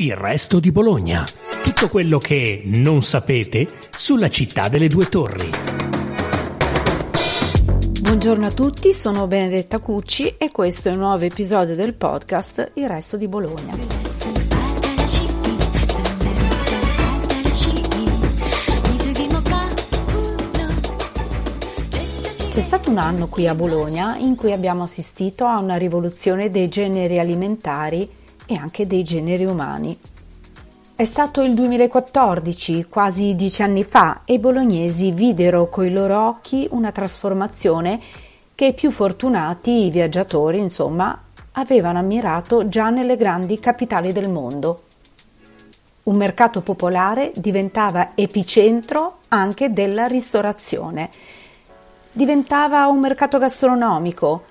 Il resto di Bologna. Tutto quello che non sapete sulla città delle due torri. Buongiorno a tutti, sono Benedetta Cucci e questo è un nuovo episodio del podcast Il resto di Bologna. C'è stato un anno qui a Bologna in cui abbiamo assistito a una rivoluzione dei generi alimentari e anche dei generi umani. È stato il 2014, quasi dieci anni fa, e i bolognesi videro coi loro occhi una trasformazione che i più fortunati, i viaggiatori, insomma, avevano ammirato già nelle grandi capitali del mondo. Un mercato popolare diventava epicentro anche della ristorazione. Diventava un mercato gastronomico,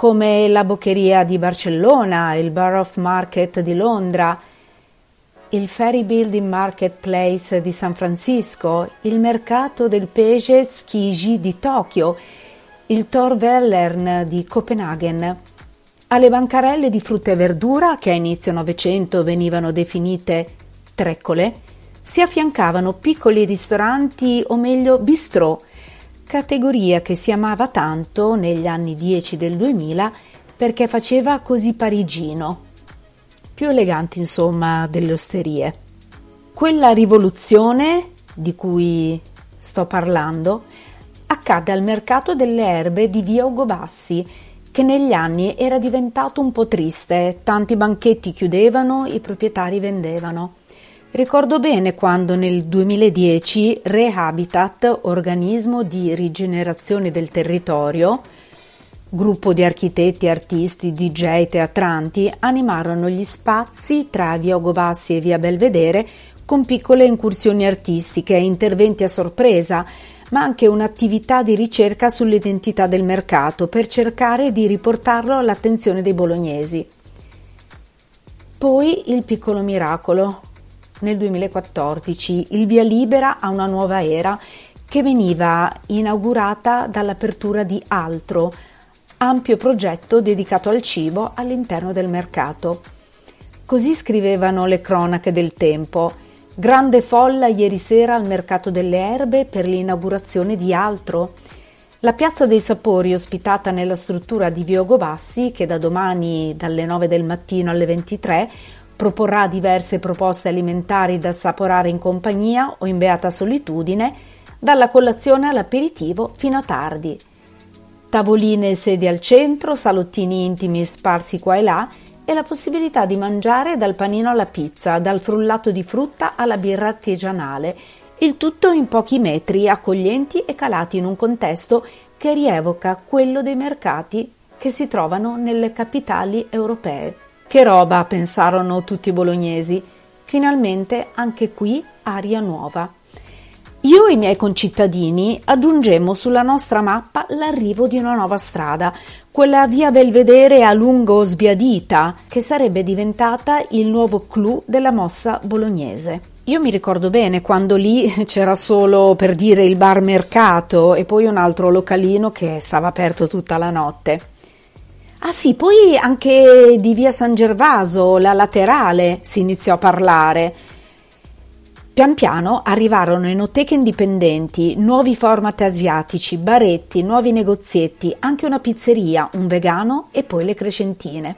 come la Boccheria di Barcellona, il Borough Market di Londra, il Ferry Building Marketplace di San Francisco, il mercato del pesce Tsukiji di Tokyo, il Tor Wellern di Copenaghen. Alle bancarelle di frutta e verdura, che a inizio Novecento venivano definite treccole, si affiancavano piccoli ristoranti o meglio bistrò categoria che si amava tanto negli anni 10 del 2000 perché faceva così parigino, più eleganti insomma delle osterie. Quella rivoluzione di cui sto parlando accadde al mercato delle erbe di via Ugo Bassi, che negli anni era diventato un po' triste, tanti banchetti chiudevano, i proprietari vendevano. Ricordo bene quando nel 2010 Rehabitat, organismo di rigenerazione del territorio, gruppo di architetti, artisti, DJ, teatranti, animarono gli spazi tra via Ogobassi e via Belvedere con piccole incursioni artistiche e interventi a sorpresa, ma anche un'attività di ricerca sull'identità del mercato per cercare di riportarlo all'attenzione dei bolognesi. Poi il piccolo miracolo, nel 2014 il via libera a una nuova era che veniva inaugurata dall'apertura di Altro, ampio progetto dedicato al cibo all'interno del mercato. Così scrivevano le cronache del tempo. Grande folla ieri sera al mercato delle erbe per l'inaugurazione di Altro. La piazza dei sapori ospitata nella struttura di Viogo Bassi, che da domani dalle 9 del mattino alle 23 proporrà diverse proposte alimentari da assaporare in compagnia o in beata solitudine, dalla colazione all'aperitivo fino a tardi. Tavoline e sedie al centro, salottini intimi sparsi qua e là e la possibilità di mangiare dal panino alla pizza, dal frullato di frutta alla birra artigianale, il tutto in pochi metri, accoglienti e calati in un contesto che rievoca quello dei mercati che si trovano nelle capitali europee. Che roba, pensarono tutti i bolognesi. Finalmente anche qui aria nuova. Io e i miei concittadini aggiungemmo sulla nostra mappa l'arrivo di una nuova strada, quella via Belvedere a lungo sbiadita, che sarebbe diventata il nuovo clou della mossa bolognese. Io mi ricordo bene quando lì c'era solo per dire il bar mercato e poi un altro localino che stava aperto tutta la notte. Ah sì, poi anche di via San Gervaso, la laterale, si iniziò a parlare. Pian piano arrivarono enoteche indipendenti, nuovi format asiatici, baretti, nuovi negozietti, anche una pizzeria, un vegano e poi le crescentine.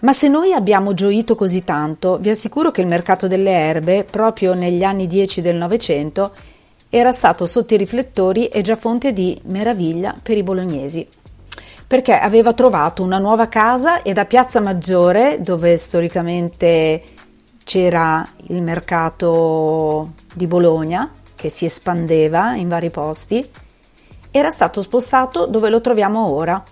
Ma se noi abbiamo gioito così tanto, vi assicuro che il mercato delle erbe, proprio negli anni 10 del Novecento, era stato sotto i riflettori e già fonte di meraviglia per i bolognesi perché aveva trovato una nuova casa e da Piazza Maggiore, dove storicamente c'era il mercato di Bologna, che si espandeva in vari posti, era stato spostato dove lo troviamo ora,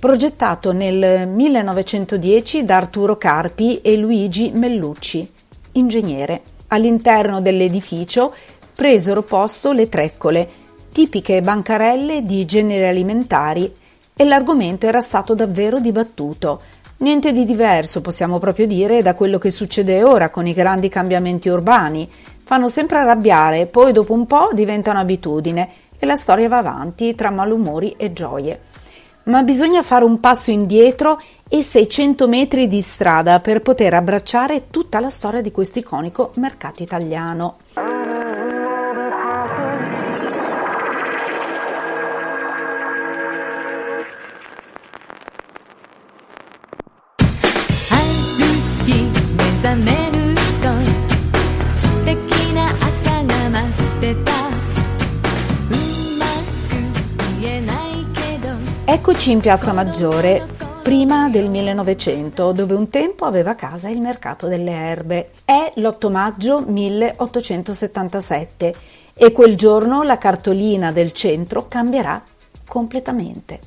progettato nel 1910 da Arturo Carpi e Luigi Mellucci, ingegnere. All'interno dell'edificio presero posto le treccole, tipiche bancarelle di generi alimentari e l'argomento era stato davvero dibattuto. Niente di diverso, possiamo proprio dire, da quello che succede ora con i grandi cambiamenti urbani. Fanno sempre arrabbiare, poi dopo un po' diventano abitudine e la storia va avanti tra malumori e gioie. Ma bisogna fare un passo indietro e 600 metri di strada per poter abbracciare tutta la storia di questo iconico mercato italiano. Eccoci in Piazza Maggiore, prima del 1900, dove un tempo aveva casa il mercato delle erbe. È l'8 maggio 1877 e quel giorno la cartolina del centro cambierà completamente.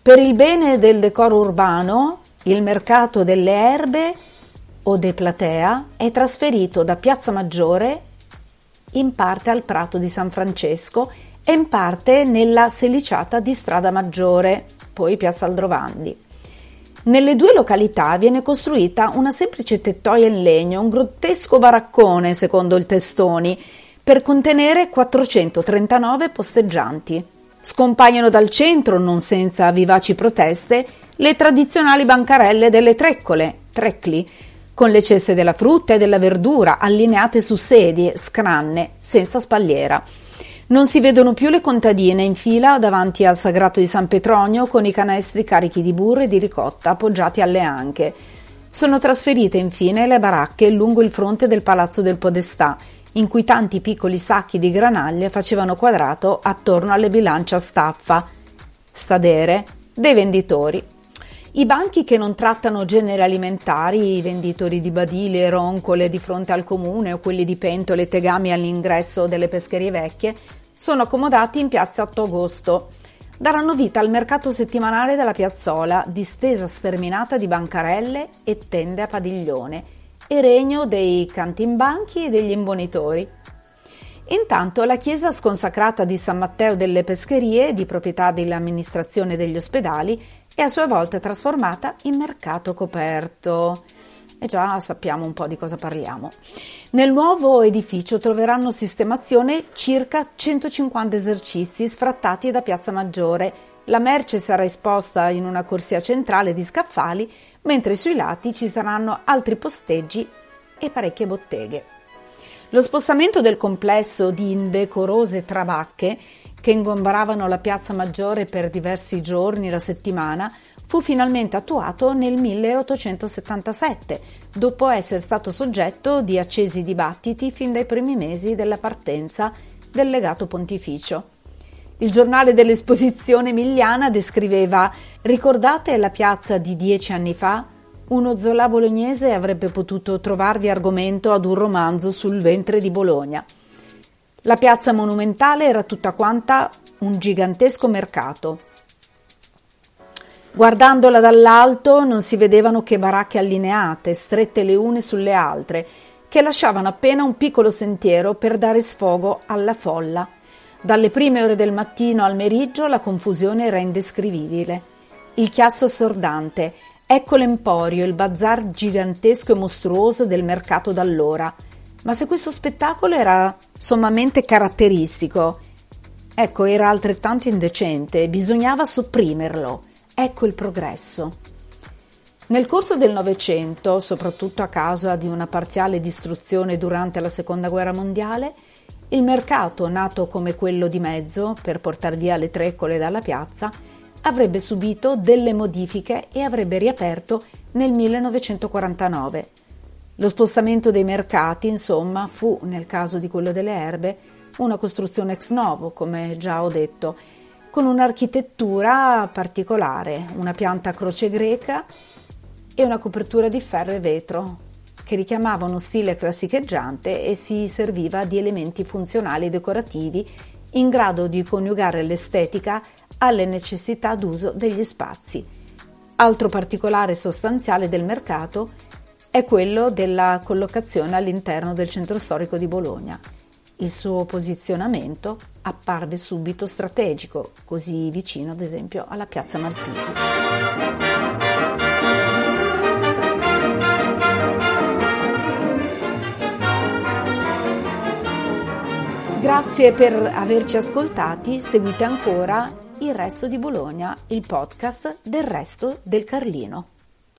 Per il bene del decoro urbano, il mercato delle erbe o de Platea è trasferito da Piazza Maggiore in parte al Prato di San Francesco e in parte nella seliciata di Strada Maggiore, poi Piazza Aldrovandi. Nelle due località viene costruita una semplice tettoia in legno, un grottesco baraccone, secondo il Testoni, per contenere 439 posteggianti. Scompaiono dal centro, non senza vivaci proteste, le tradizionali bancarelle delle treccole, trecli, con le ceste della frutta e della verdura allineate su sedie, scranne, senza spalliera. Non si vedono più le contadine in fila davanti al sagrato di San Petronio con i canestri carichi di burro e di ricotta appoggiati alle anche. Sono trasferite infine le baracche lungo il fronte del Palazzo del Podestà, in cui tanti piccoli sacchi di granaglie facevano quadrato attorno alle bilance a staffa, stadere, dei venditori. I banchi che non trattano generi alimentari, i venditori di badili e roncole di fronte al comune o quelli di pentole e tegami all'ingresso delle pescherie vecchie, sono accomodati in piazza 8 agosto. Daranno vita al mercato settimanale della piazzola, distesa sterminata di bancarelle e tende a padiglione, e regno dei cantimbanchi e degli imbonitori. Intanto la chiesa sconsacrata di San Matteo delle Pescherie, di proprietà dell'amministrazione degli ospedali, è a sua volta trasformata in mercato coperto. E già sappiamo un po' di cosa parliamo. Nel nuovo edificio troveranno sistemazione circa 150 esercizi sfrattati da Piazza Maggiore. La merce sarà esposta in una corsia centrale di scaffali, mentre sui lati ci saranno altri posteggi e parecchie botteghe. Lo spostamento del complesso di indecorose trabacche che ingombravano la Piazza Maggiore per diversi giorni la settimana fu finalmente attuato nel 1877, dopo essere stato soggetto di accesi dibattiti fin dai primi mesi della partenza del legato pontificio. Il giornale dell'esposizione emiliana descriveva Ricordate la piazza di dieci anni fa? Uno Zola bolognese avrebbe potuto trovarvi argomento ad un romanzo sul ventre di Bologna. La piazza monumentale era tutta quanta un gigantesco mercato, Guardandola dall'alto non si vedevano che baracche allineate, strette le une sulle altre, che lasciavano appena un piccolo sentiero per dare sfogo alla folla. Dalle prime ore del mattino al meriggio la confusione era indescrivibile. Il chiasso assordante, ecco l'emporio, il bazar gigantesco e mostruoso del mercato d'allora. Ma se questo spettacolo era sommamente caratteristico, ecco, era altrettanto indecente, bisognava sopprimerlo. Ecco il progresso. Nel corso del Novecento, soprattutto a causa di una parziale distruzione durante la Seconda Guerra Mondiale, il mercato, nato come quello di mezzo per portare via le treccole dalla piazza, avrebbe subito delle modifiche e avrebbe riaperto nel 1949. Lo spostamento dei mercati, insomma, fu, nel caso di quello delle erbe, una costruzione ex novo, come già ho detto, con un'architettura particolare, una pianta a croce greca e una copertura di ferro e vetro che richiamava uno stile classicheggiante e si serviva di elementi funzionali e decorativi in grado di coniugare l'estetica alle necessità d'uso degli spazi. Altro particolare sostanziale del mercato è quello della collocazione all'interno del centro storico di Bologna. Il suo posizionamento apparve subito strategico, così vicino ad esempio alla piazza Malpighi. Grazie per averci ascoltati, seguite ancora Il Resto di Bologna, il podcast del resto del Carlino.